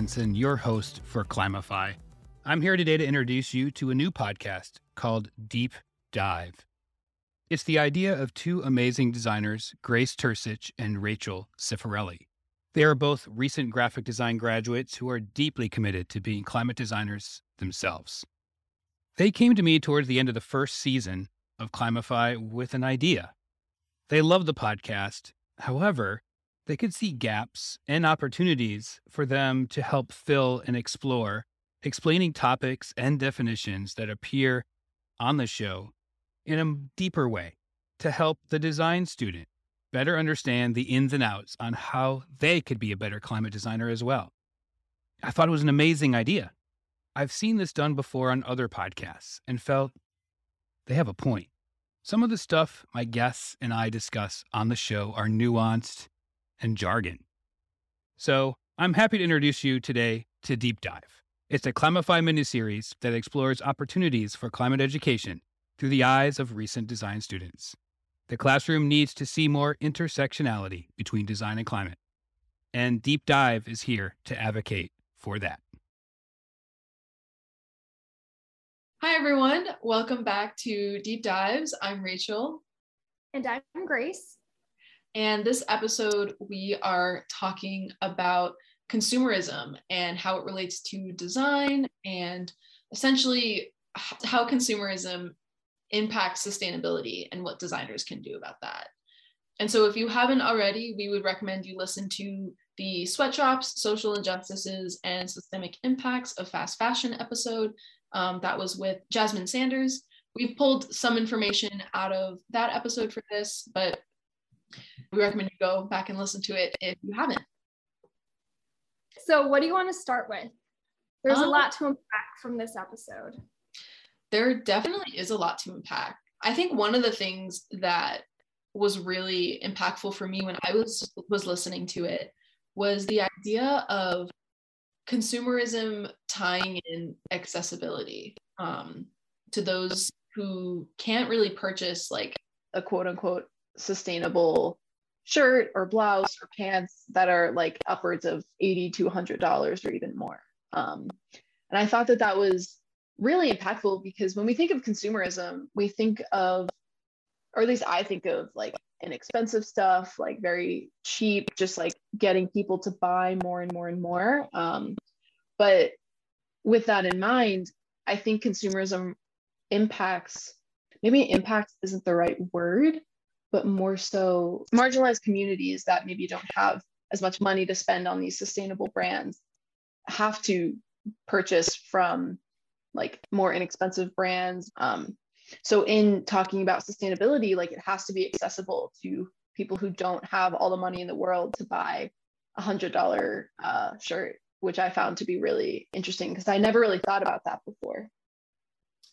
Benson, your host for Climify. I'm here today to introduce you to a new podcast called Deep Dive. It's the idea of two amazing designers, Grace Tursich and Rachel Cifarelli. They are both recent graphic design graduates who are deeply committed to being climate designers themselves. They came to me towards the end of the first season of Climify with an idea. They love the podcast. However, they could see gaps and opportunities for them to help fill and explore, explaining topics and definitions that appear on the show in a deeper way to help the design student better understand the ins and outs on how they could be a better climate designer as well. I thought it was an amazing idea. I've seen this done before on other podcasts and felt they have a point. Some of the stuff my guests and I discuss on the show are nuanced and jargon. So I'm happy to introduce you today to Deep Dive. It's a Climify miniseries that explores opportunities for climate education through the eyes of recent design students. The classroom needs to see more intersectionality between design and climate. And Deep Dive is here to advocate for that. Hi, everyone. Welcome back to Deep Dives. I'm Rachel. And I'm Grace. And this episode, we are talking about consumerism and how it relates to design and essentially how consumerism impacts sustainability and what designers can do about that. And so, if you haven't already, we would recommend you listen to the Sweatshops, Social Injustices, and Systemic Impacts of Fast Fashion episode. Um, that was with Jasmine Sanders. We've pulled some information out of that episode for this, but we recommend you go back and listen to it if you haven't. So, what do you want to start with? There's um, a lot to unpack from this episode. There definitely is a lot to unpack. I think one of the things that was really impactful for me when I was was listening to it was the idea of consumerism tying in accessibility um, to those who can't really purchase like a quote unquote sustainable shirt or blouse or pants that are like upwards of 80 to 100 dollars or even more. Um, and i thought that that was really impactful because when we think of consumerism we think of or at least i think of like inexpensive stuff like very cheap just like getting people to buy more and more and more. Um, but with that in mind i think consumerism impacts maybe impacts isn't the right word but more so marginalized communities that maybe don't have as much money to spend on these sustainable brands have to purchase from like more inexpensive brands. Um, so in talking about sustainability, like it has to be accessible to people who don't have all the money in the world to buy a hundred dollar uh, shirt, which I found to be really interesting because I never really thought about that before.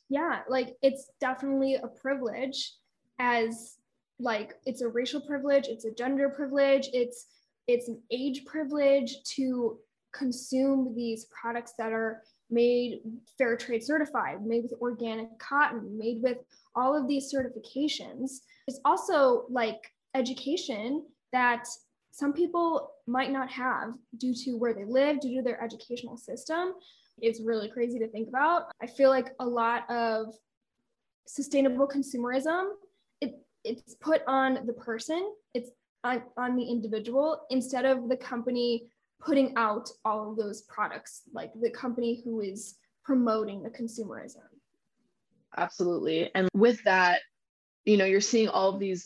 Yeah, like it's definitely a privilege as like it's a racial privilege it's a gender privilege it's it's an age privilege to consume these products that are made fair trade certified made with organic cotton made with all of these certifications. It's also like education that some people might not have due to where they live due to their educational system. It's really crazy to think about. I feel like a lot of sustainable consumerism it's put on the person it's on, on the individual instead of the company putting out all of those products like the company who is promoting the consumerism. Absolutely. And with that you know you're seeing all of these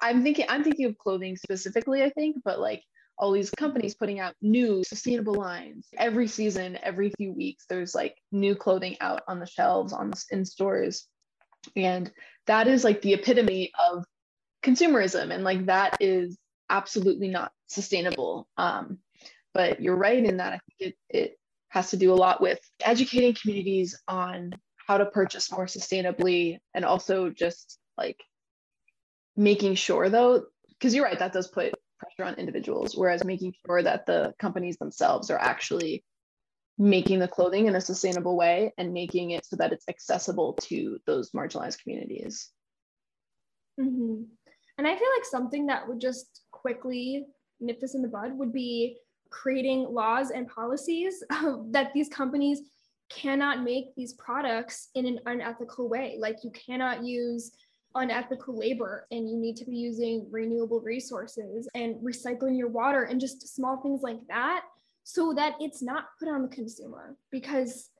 i'm thinking i'm thinking of clothing specifically i think but like all these companies putting out new sustainable lines. Every season every few weeks there's like new clothing out on the shelves on in stores and that is like the epitome of consumerism. And like that is absolutely not sustainable. Um, but you're right in that I think it, it has to do a lot with educating communities on how to purchase more sustainably and also just like making sure though because you're right that does put pressure on individuals whereas making sure that the companies themselves are actually making the clothing in a sustainable way and making it so that it's accessible to those marginalized communities. Mm-hmm. And I feel like something that would just quickly nip this in the bud would be creating laws and policies that these companies cannot make these products in an unethical way. Like you cannot use unethical labor and you need to be using renewable resources and recycling your water and just small things like that so that it's not put on the consumer because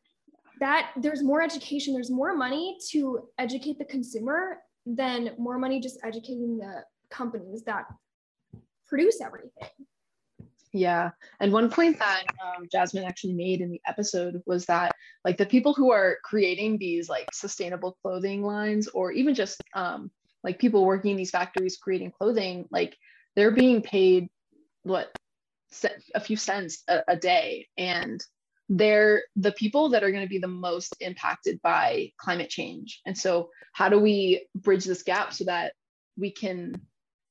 that there's more education there's more money to educate the consumer than more money just educating the companies that produce everything yeah. And one point that um, Jasmine actually made in the episode was that like the people who are creating these like sustainable clothing lines or even just um, like people working in these factories creating clothing, like they're being paid what a few cents a, a day. And they're the people that are going to be the most impacted by climate change. And so how do we bridge this gap so that we can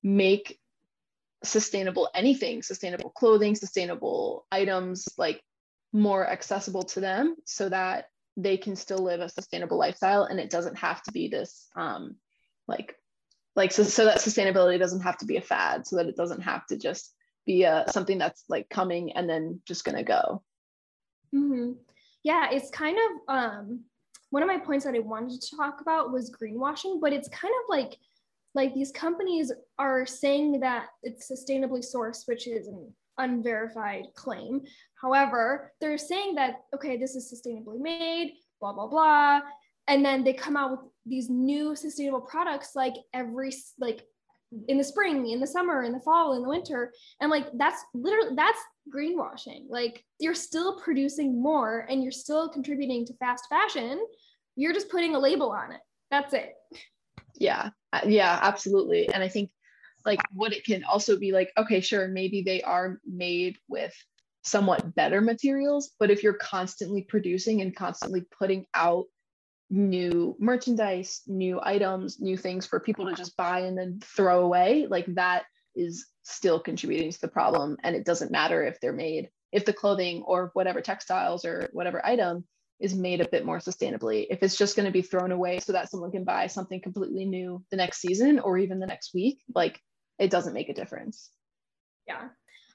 make sustainable anything, sustainable clothing, sustainable items, like more accessible to them so that they can still live a sustainable lifestyle and it doesn't have to be this um like like so, so that sustainability doesn't have to be a fad so that it doesn't have to just be a something that's like coming and then just gonna go mm-hmm. yeah it's kind of um one of my points that i wanted to talk about was greenwashing but it's kind of like like these companies are saying that it's sustainably sourced, which is an unverified claim. However, they're saying that, okay, this is sustainably made, blah, blah, blah. And then they come out with these new sustainable products like every, like in the spring, in the summer, in the fall, in the winter. And like that's literally, that's greenwashing. Like you're still producing more and you're still contributing to fast fashion. You're just putting a label on it. That's it. Yeah uh, yeah absolutely and i think like what it can also be like okay sure maybe they are made with somewhat better materials but if you're constantly producing and constantly putting out new merchandise new items new things for people to just buy and then throw away like that is still contributing to the problem and it doesn't matter if they're made if the clothing or whatever textiles or whatever item is made a bit more sustainably. If it's just going to be thrown away so that someone can buy something completely new the next season or even the next week, like it doesn't make a difference. Yeah.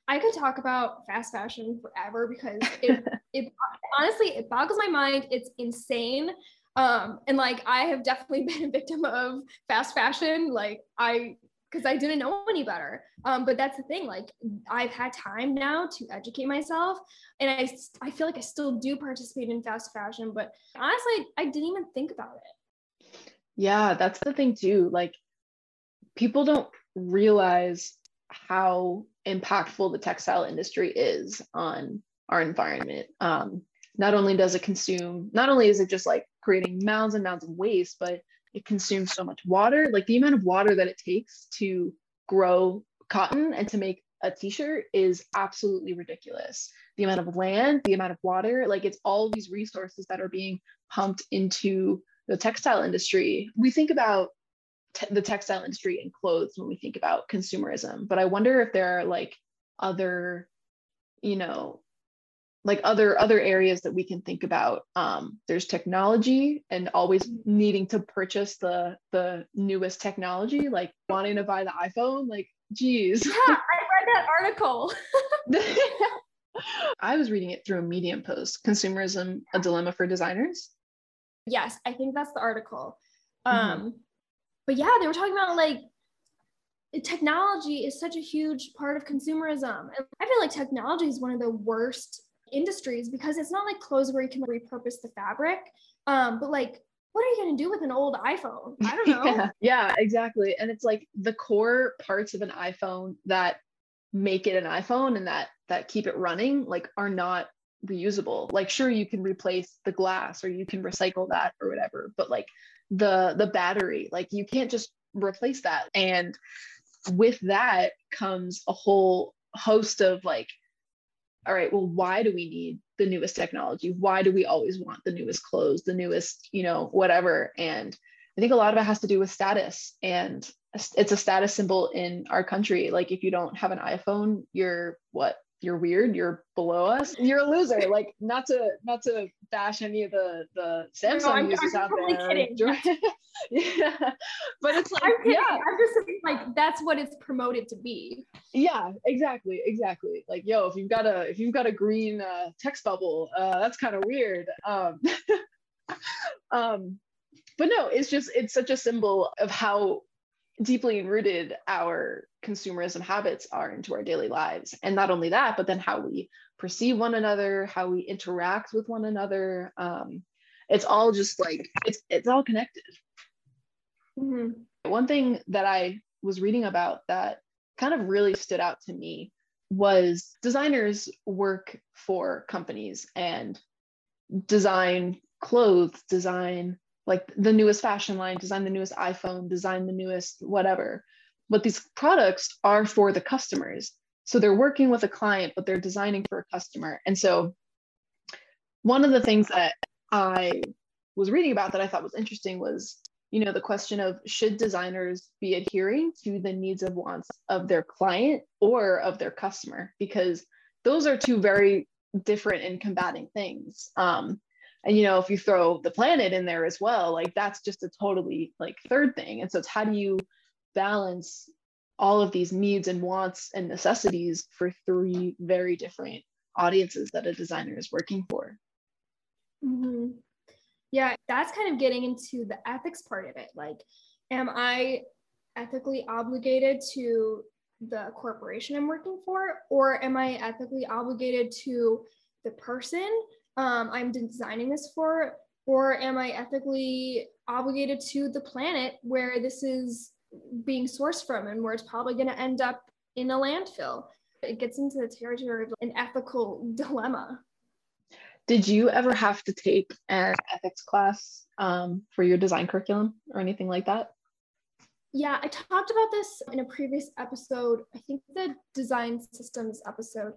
I could talk about fast fashion forever because it, it honestly it boggles my mind. It's insane. Um, and like I have definitely been a victim of fast fashion. Like I because I didn't know any better. Um, but that's the thing. Like I've had time now to educate myself, and I I feel like I still do participate in fast fashion. But honestly, I didn't even think about it. Yeah, that's the thing too. Like people don't realize how impactful the textile industry is on our environment. Um, not only does it consume, not only is it just like creating mounds and mounds of waste, but it consumes so much water. Like the amount of water that it takes to grow cotton and to make a t-shirt is absolutely ridiculous. The amount of land, the amount of water, like it's all these resources that are being pumped into the textile industry. We think about the textile industry and clothes when we think about consumerism, but I wonder if there are like other, you know, like other other areas that we can think about um, there's technology and always needing to purchase the the newest technology like wanting to buy the iphone like geez. Yeah i read that article. I was reading it through a medium post consumerism a dilemma for designers. Yes i think that's the article. Mm-hmm. um but yeah they were talking about like technology is such a huge part of consumerism. I feel like technology is one of the worst industries because it's not like clothes where you can repurpose the fabric. Um, but like, what are you going to do with an old iPhone? I don't know. yeah, yeah, exactly. And it's like the core parts of an iPhone that make it an iPhone and that that keep it running like are not reusable. Like sure you can replace the glass or you can recycle that or whatever, but like the the battery, like you can't just replace that. And with that comes a whole host of like all right, well, why do we need the newest technology? Why do we always want the newest clothes, the newest, you know, whatever? And I think a lot of it has to do with status and it's a status symbol in our country. Like if you don't have an iPhone, you're what you're weird you're below us you're a loser. Like not to not to bash any of the the samsung no, I'm, users I'm out totally there. kidding. yeah. But it's like I'm yeah. I'm just like that's what it's promoted to be. Yeah exactly exactly. Like yo if you've got a if you've got a green uh, text bubble uh that's kind of weird. Um um but no it's just it's such a symbol of how deeply rooted our consumerism habits are into our daily lives. And not only that, but then how we perceive one another, how we interact with one another. Um, it's all just like it's it's all connected. Mm-hmm. One thing that I was reading about that kind of really stood out to me was designers work for companies and design clothes, design like the newest fashion line, design the newest iPhone, design the newest whatever. But these products are for the customers. So they're working with a client, but they're designing for a customer. And so one of the things that I was reading about that I thought was interesting was, you know, the question of should designers be adhering to the needs of wants of their client or of their customer? Because those are two very different and combating things. Um, and you know if you throw the planet in there as well like that's just a totally like third thing. And so it's how do you balance all of these needs and wants and necessities for three very different audiences that a designer is working for? Mm-hmm. yeah that's kind of getting into the ethics part of it. Like am i ethically obligated to the corporation i'm working for or am i ethically obligated to the person um, I'm designing this for, or am I ethically obligated to the planet where this is being sourced from and where it's probably going to end up in a landfill? It gets into the territory of an ethical dilemma. Did you ever have to take an ethics class um, for your design curriculum or anything like that? Yeah, I talked about this in a previous episode. I think the design systems episode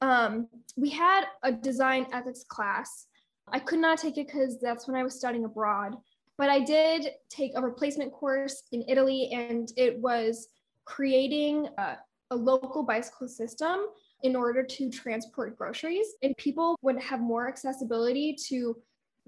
um, we had a design ethics class. I could not take it because that's when I was studying abroad, but I did take a replacement course in Italy, and it was creating a, a local bicycle system in order to transport groceries. And people would have more accessibility to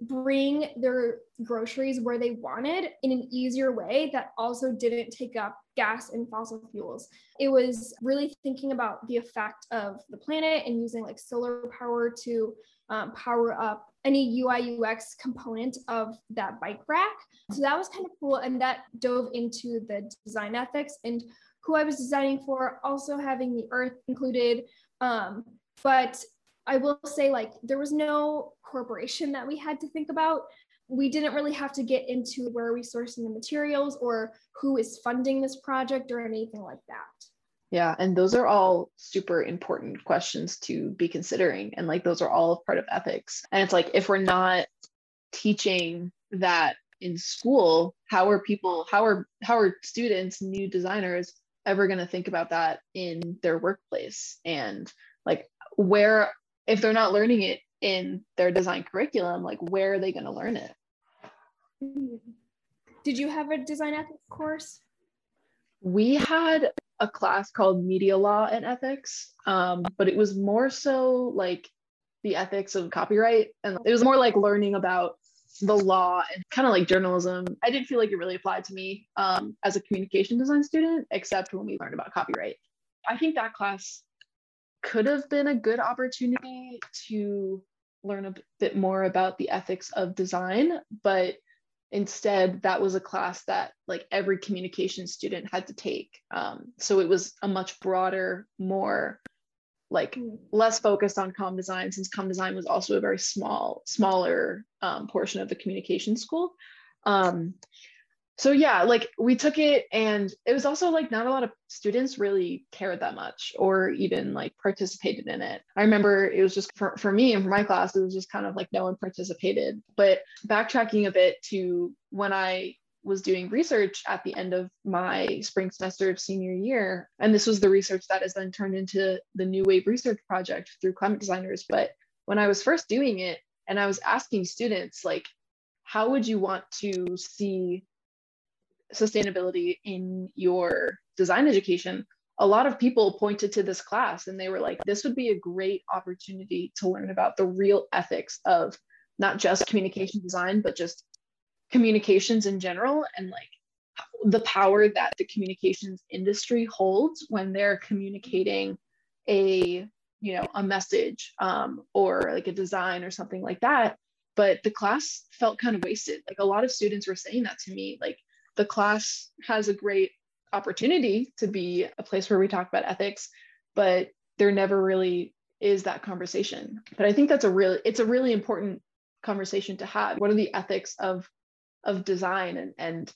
bring their groceries where they wanted in an easier way that also didn't take up gas and fossil fuels. It was really thinking about the effect of the planet and using like solar power to um, power up any UI UX component of that bike rack. So that was kind of cool. And that dove into the design ethics and who I was designing for, also having the earth included. Um, but I will say, like, there was no corporation that we had to think about. We didn't really have to get into where are we sourcing the materials or who is funding this project or anything like that. Yeah, and those are all super important questions to be considering. And like, those are all part of ethics. And it's like, if we're not teaching that in school, how are people, how are, how are students, new designers ever going to think about that in their workplace? And like, where if they're not learning it in their design curriculum, like where are they going to learn it? Did you have a design ethics course? We had a class called Media Law and Ethics, um, but it was more so like the ethics of copyright. And it was more like learning about the law and kind of like journalism. I didn't feel like it really applied to me um, as a communication design student, except when we learned about copyright. I think that class could have been a good opportunity to learn a bit more about the ethics of design but instead that was a class that like every communication student had to take um, so it was a much broader more like mm. less focused on com design since com design was also a very small smaller um, portion of the communication school um, so yeah like we took it and it was also like not a lot of students really cared that much or even like participated in it. I remember it was just for, for me and for my class it was just kind of like no one participated. But backtracking a bit to when i was doing research at the end of my spring semester of senior year and this was the research that is then turned into the new wave research project through climate designers. But when i was first doing it and i was asking students like how would you want to see sustainability in your design education, a lot of people pointed to this class and they were like, this would be a great opportunity to learn about the real ethics of not just communication design, but just communications in general and like the power that the communications industry holds when they're communicating a you know a message um, or like a design or something like that. But the class felt kind of wasted. Like a lot of students were saying that to me like the class has a great opportunity to be a place where we talk about ethics but there never really is that conversation. But i think that's a really it's a really important conversation to have. What are the ethics of of design? And and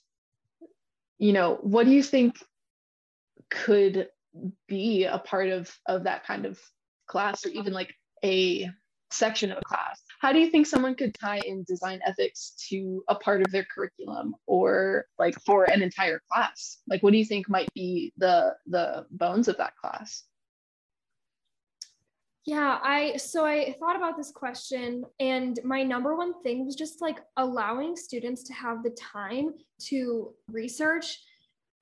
you know what do you think could be a part of of that kind of class or even like a section of a class. How do you think someone could tie in design ethics to a part of their curriculum or like for an entire class? Like what do you think might be the the bones of that class? Yeah i so i thought about this question and my number one thing was just like allowing students to have the time to research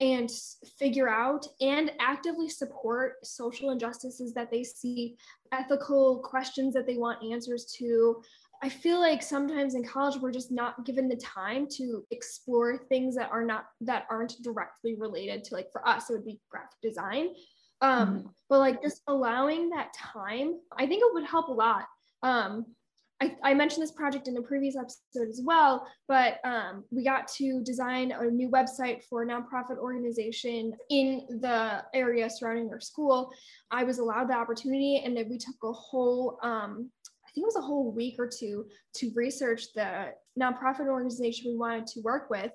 and figure out and actively support social injustices that they see, ethical questions that they want answers to. I feel like sometimes in college we're just not given the time to explore things that are not that aren't directly related to like for us it would be graphic design. Um, mm-hmm. but like just allowing that time, I think it would help a lot. Um, I, I, mentioned this project in the previous episode as well, but um, we got to design a new website for a nonprofit organization in the area surrounding our school. I was allowed the opportunity, and then we took a whole, um, I think it was a whole week or two to research the nonprofit organization we wanted to work with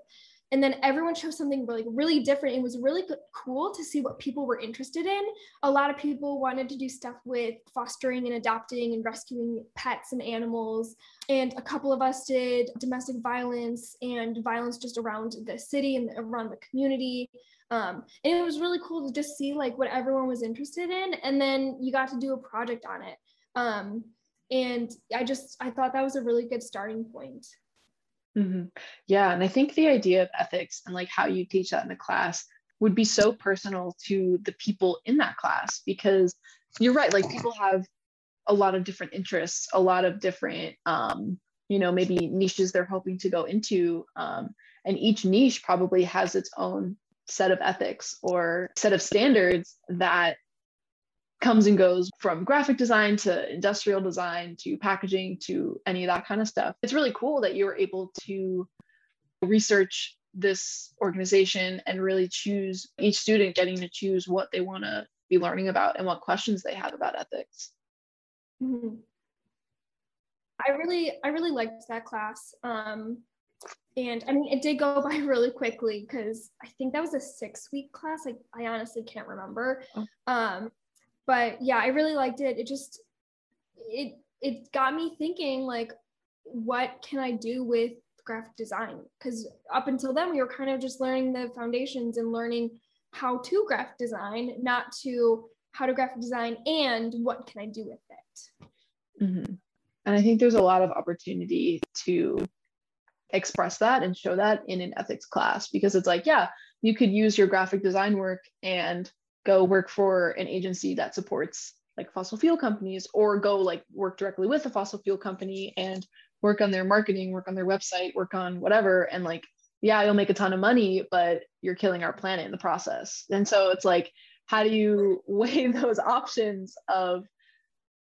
and then everyone chose something really really different. It was really cool to see what people were interested in. A lot of people wanted to do stuff with fostering and adopting and rescuing pets and animals. And a couple of us did domestic violence and violence just around the city and around the community. Um, and it was really cool to just see like what everyone was interested in. And then you got to do a project on it. Um, and i just i thought that was a really good starting point Mm-hmm. Yeah. And I think the idea of ethics and like how you teach that in a class would be so personal to the people in that class because you're right. Like people have a lot of different interests, a lot of different, um, you know, maybe niches they're hoping to go into. Um, and each niche probably has its own set of ethics or set of standards that comes and goes from graphic design to industrial design to packaging to any of that kind of stuff. It's really cool that you were able to research this organization and really choose each student getting to choose what they want to be learning about and what questions they have about ethics. Mm-hmm. I really, I really liked that class. Um, and I mean, it did go by really quickly because I think that was a six week class. Like, I honestly can't remember. Oh. Um, but yeah, I really liked it. It just it it got me thinking like what can I do with graphic design? Because up until then we were kind of just learning the foundations and learning how to graphic design, not to how to graphic design and what can I do with it. Mm-hmm. And I think there's a lot of opportunity to express that and show that in an ethics class because it's like, yeah, you could use your graphic design work and go work for an agency that supports like fossil fuel companies or go like work directly with a fossil fuel company and work on their marketing work on their website work on whatever. And like yeah you'll make a ton of money but you're killing our planet in the process. And so it's like how do you weigh those options of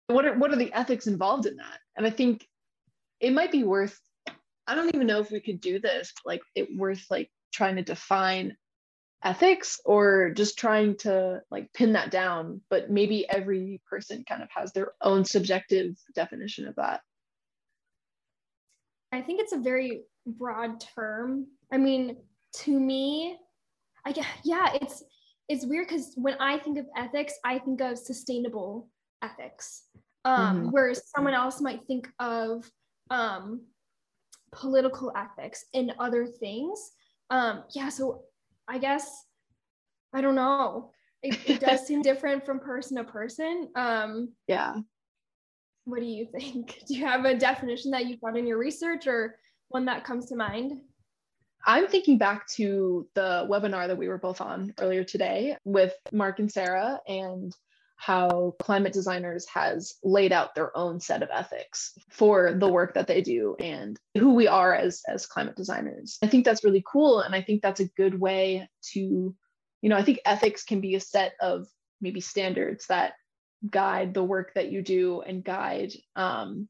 what are what are the ethics involved in that? And i think it might be worth i don't even know if we could do this like it worth like trying to define ethics or just trying to like pin that down but maybe every person kind of has their own subjective definition of that. I think it's a very broad term. I mean to me i guess yeah it's it's weird because when i think of ethics i think of sustainable ethics. Um, mm-hmm. whereas someone else might think of um, political ethics and other things. Um, yeah so I guess I don't know. It, it does seem different from person to person. Um, yeah. What do you think? Do you have a definition that you've found in your research or one that comes to mind? I'm thinking back to the webinar that we were both on earlier today with Mark and Sarah and how climate designers has laid out their own set of ethics for the work that they do and who we are as as climate designers. I think that's really cool and I think that's a good way to you know, I think ethics can be a set of maybe standards that guide the work that you do and guide um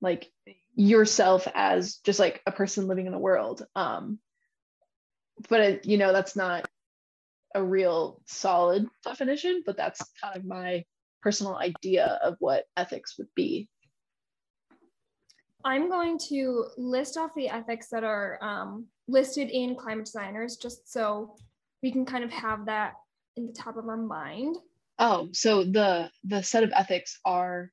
like yourself as just like a person living in the world um but you know that's not a real solid definition but that's kind of my personal idea of what ethics would be. I'm going to list off the ethics that are um, listed in climate designers just so we can kind of have that in the top of our mind. Oh so the the set of ethics are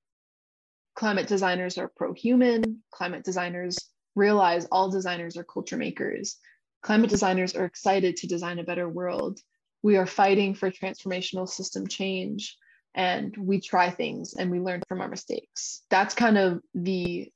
climate designers are pro-human climate designers realize all designers are culture makers climate designers are excited to design a better world we are fighting for transformational system change and we try things and we learn from our mistakes. That's kind of the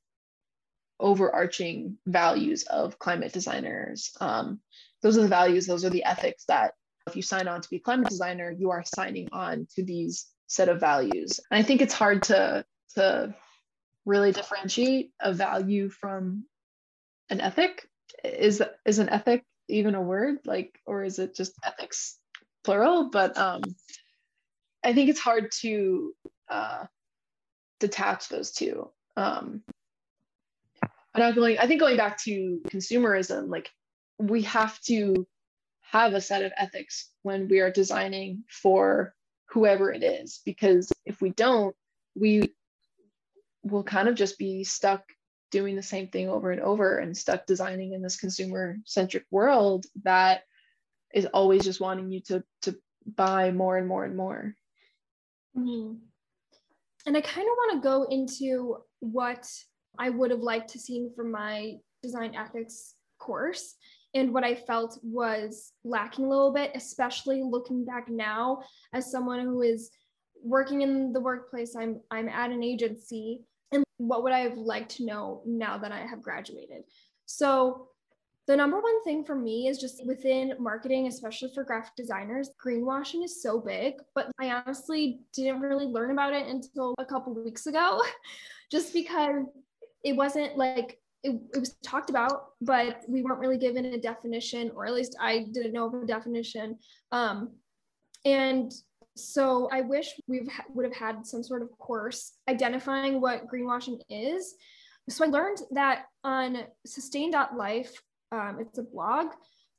overarching values of climate designers. Um, those are the values those are the ethics that if you sign on to be a climate designer you are signing on to these set of values. And i think it's hard to to really differentiate a value from an ethic. Is is an ethic even a word? Like or is it just ethics plural but um i think it's hard to uh detach those two. Um and i'm going i think going back to consumerism like we have to have a set of ethics when we are designing for whoever it is because if we don't we will kind of just be stuck doing the same thing over and over and stuck designing in this consumer centric world that is always just wanting you to to buy more and more and more mm-hmm. and i kind of want to go into what i would have liked to see from my design ethics course and what i felt was lacking a little bit especially looking back now as someone who is working in the workplace i'm i'm at an agency and what would I have liked to know now that I have graduated? So, the number one thing for me is just within marketing, especially for graphic designers, greenwashing is so big, but I honestly didn't really learn about it until a couple weeks ago, just because it wasn't like it, it, was talked about, but we weren't really given a definition, or at least I didn't know of a definition. Um, and so I wish we would have had some sort of course identifying what greenwashing is. So I learned that on sustain.life, um, it's a blog,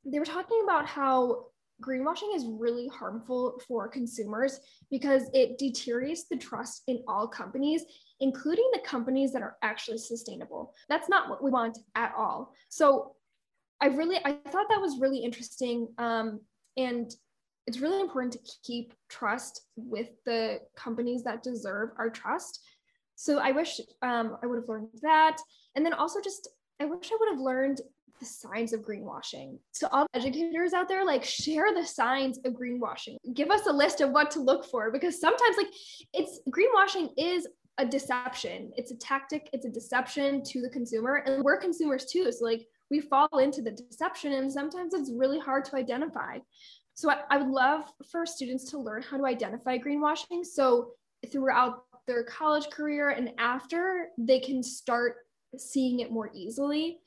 they were talking about how greenwashing is really harmful for consumers because it deteriorates the trust in all companies, including the companies that are actually sustainable. That's not what we want at all. So I really, I thought that was really interesting. Um, and it's really important to keep trust with the companies that deserve our trust. So I wish um, I would have learned that. And then also just, I wish I would have learned the signs of greenwashing. So all educators out there, like share the signs of greenwashing. Give us a list of what to look for because sometimes like it's greenwashing is a deception. It's a tactic, it's a deception to the consumer. And we're consumers too. So like we fall into the deception and sometimes it's really hard to identify. So I, I would love for students to learn how to identify greenwashing. So throughout their college career and after, they can start seeing it more easily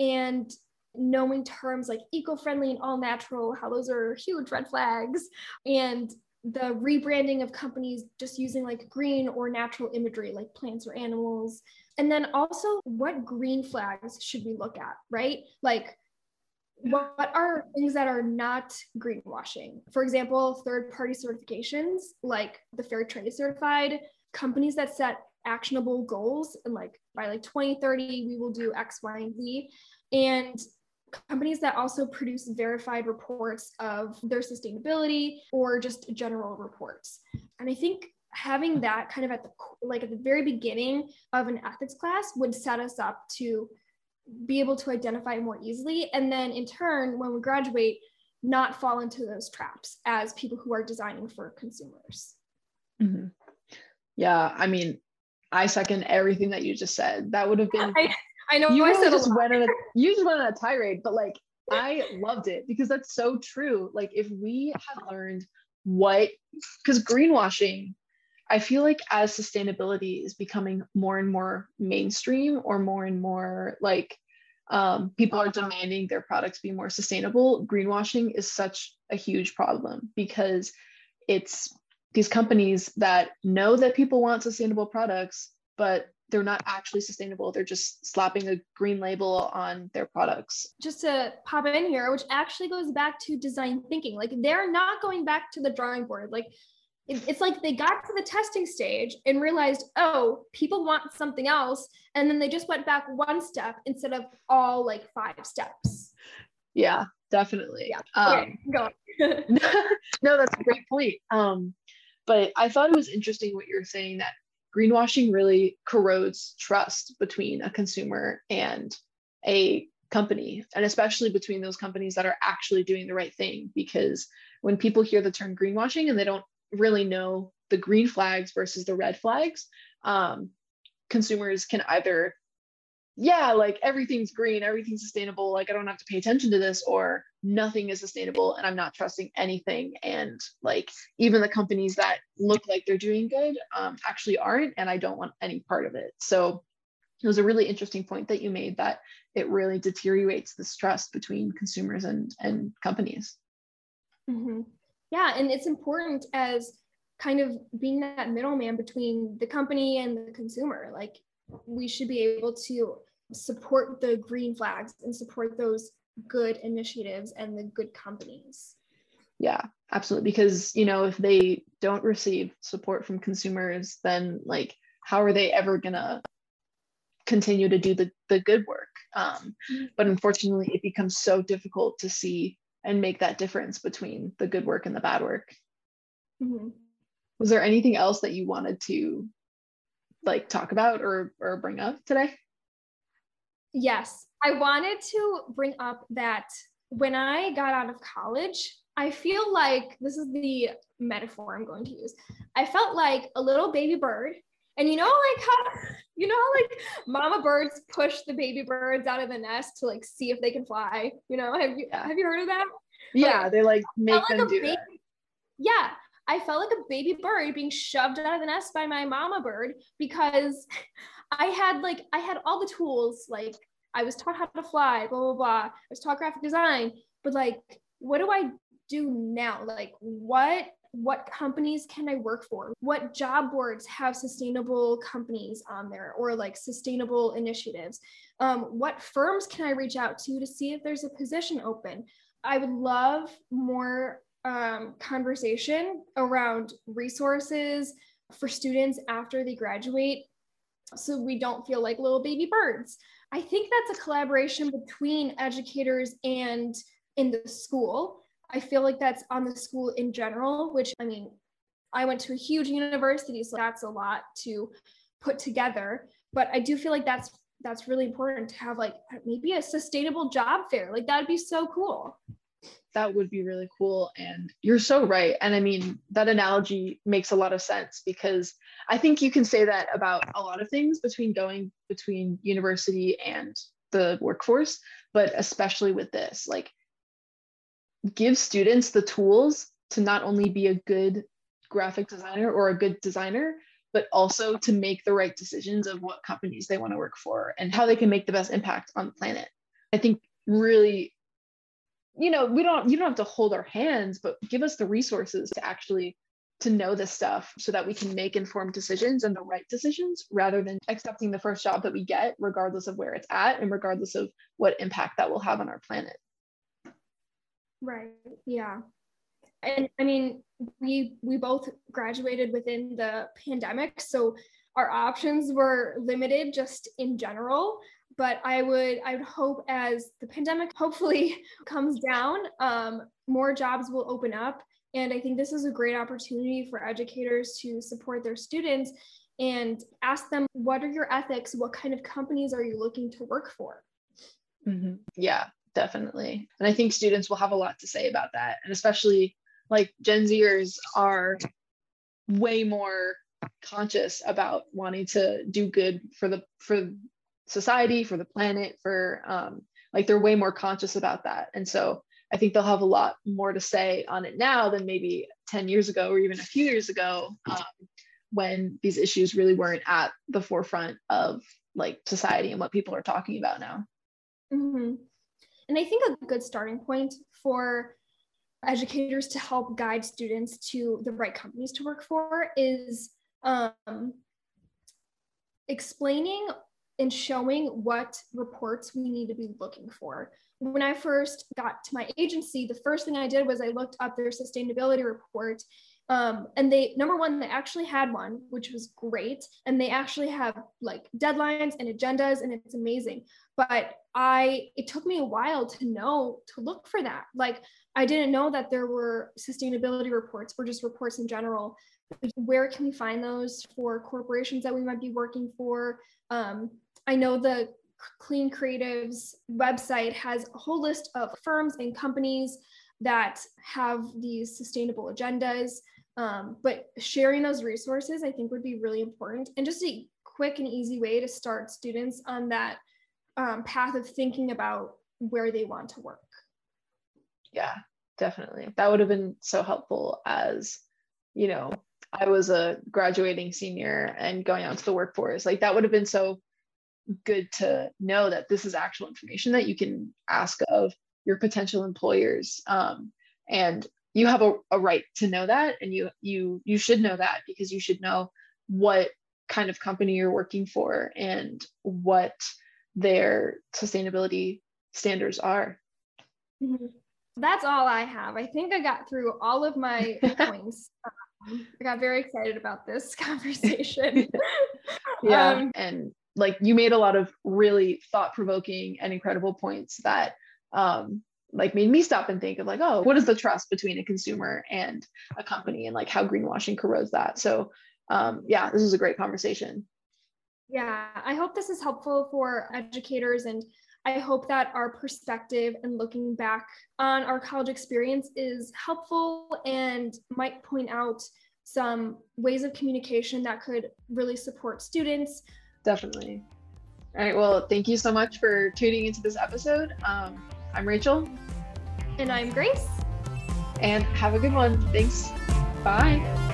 and knowing terms like eco-friendly and all natural, how those are huge red flags, and the rebranding of companies just using like green or natural imagery like plants or animals. And then also what green flags should we look at, right? Like what are things that are not greenwashing? For example, third party certifications like the Fair Trade Certified, companies that set actionable goals and like by like 2030, we will do X, Y, and Z. And companies that also produce verified reports of their sustainability or just general reports. And I think having that kind of at the like at the very beginning of an ethics class would set us up to be able to identify more easily. And then in turn, when we graduate, not fall into those traps as people who are designing for consumers. Mm-hmm. Yeah, I mean, I second everything that you just said. That would have been. I, I know you really just went on a you just went on a tirade, but like I loved it because that's so true. Like if we had learned what because greenwashing I feel like as sustainability is becoming more and more mainstream or more and more like um, people are demanding their products be more sustainable, greenwashing is such a huge problem because it's these companies that know that people want sustainable products, but they're not actually sustainable. They're just slapping a green label on their products. Just to pop in here, which actually goes back to design thinking. Like they're not going back to the drawing board. Like it's like they got to the testing stage and realized, oh, people want something else. And then they just went back one step instead of all like five steps. Yeah, definitely. Yeah. Um, okay, go no, that's a great point. Um, but I thought it was interesting what you're saying that greenwashing really corrodes trust between a consumer and a company, and especially between those companies that are actually doing the right thing. Because when people hear the term greenwashing and they don't really know the green flags versus the red flags, um, consumers can either, yeah, like everything's green, everything's sustainable, like I don't have to pay attention to this, or nothing is sustainable and I'm not trusting anything. And like even the companies that look like they're doing good um, actually aren't, and I don't want any part of it. So it was a really interesting point that you made that it really deteriorates this trust between consumers and, and companies. Mm-hmm yeah and it's important as kind of being that middleman between the company and the consumer like we should be able to support the green flags and support those good initiatives and the good companies yeah absolutely because you know if they don't receive support from consumers then like how are they ever gonna continue to do the, the good work um, mm-hmm. but unfortunately it becomes so difficult to see and make that difference between the good work and the bad work. Mm-hmm. Was there anything else that you wanted to like talk about or or bring up today? Yes, I wanted to bring up that when I got out of college, I feel like this is the metaphor I'm going to use. I felt like a little baby bird and you know, like how you know, like mama birds push the baby birds out of the nest to like see if they can fly. You know, have you have you heard of that? Yeah, like, they like make them like do baby. Yeah, I felt like a baby bird being shoved out of the nest by my mama bird because I had like I had all the tools. Like I was taught how to fly, blah blah blah. I was taught graphic design, but like, what do I do now? Like, what what companies can I work for? What job boards have sustainable companies on there or like sustainable initiatives? Um, what firms can I reach out to to see if there's a position open? I would love more um, conversation around resources for students after they graduate so we don't feel like little baby birds. I think that's a collaboration between educators and in the school I feel like that's on the school in general, which I mean, I went to a huge university, so that's a lot to put together. But I do feel like that's that's really important to have like maybe a sustainable job fair. Like that'd be so cool. That would be really cool. And you're so right. And I mean, that analogy makes a lot of sense because I think you can say that about a lot of things between going between university and the workforce, but especially with this. Like give students the tools to not only be a good graphic designer or a good designer, but also to make the right decisions of what companies they want to work for and how they can make the best impact on the planet. I think really, you know, we don't you don't have to hold our hands, but give us the resources to actually to know this stuff so that we can make informed decisions and the right decisions rather than accepting the first job that we get regardless of where it's at and regardless of what impact that will have on our planet Right. Yeah. And I mean, we we both graduated within the pandemic, so our options were limited just in general. But I would I would hope as the pandemic hopefully comes down, um, more jobs will open up. And I think this is a great opportunity for educators to support their students and ask them, what are your ethics? What kind of companies are you looking to work for? Mm-hmm. Yeah, definitely. And I think students will have a lot to say about that. And especially like Gen Zers are way more conscious about wanting to do good for the for society, for the planet, for um, like they're way more conscious about that and so i think they'll have a lot more to say on it now than maybe 10 years ago or even a few years ago um, when these issues really weren't at the forefront of like society and what people are talking about now mm-hmm. and i think a good starting point for educators to help guide students to the right companies to work for is um, explaining and showing what reports we need to be looking for. When I first got to my agency, the first thing I did was I looked up their sustainability report. Um, and they, number one, they actually had one, which was great. And they actually have like deadlines and agendas, and it's amazing. But I, it took me a while to know to look for that. Like, I didn't know that there were sustainability reports or just reports in general. Where can we find those for corporations that we might be working for? Um, I know the Clean Creatives website has a whole list of firms and companies that have these sustainable agendas. Um, but sharing those resources, I think, would be really important and just a quick and easy way to start students on that um, path of thinking about where they want to work. Yeah, definitely. That would have been so helpful as, you know, I was a graduating senior and going out to the workforce. Like that would have been so good to know that this is actual information that you can ask of your potential employers. Um, and you have a, a right to know that and you you you should know that because you should know what kind of company you're working for and what their sustainability standards are. Mm-hmm. That's all I have. I think I got through all of my points. Um, I got very excited about this conversation. yeah. Um, and like you made a lot of really thought provoking and incredible points that um, like made me stop and think of like, oh, what is the trust between a consumer and a company and like how greenwashing corrodes that. So um, yeah, this was a great conversation. Yeah, I hope this is helpful for educators and I hope that our perspective and looking back on our college experience is helpful and might point out some ways of communication that could really support students. Definitely. All right. Well, thank you so much for tuning into this episode. Um, I'm Rachel. And I'm Grace. And have a good one. Thanks. Bye. Bye.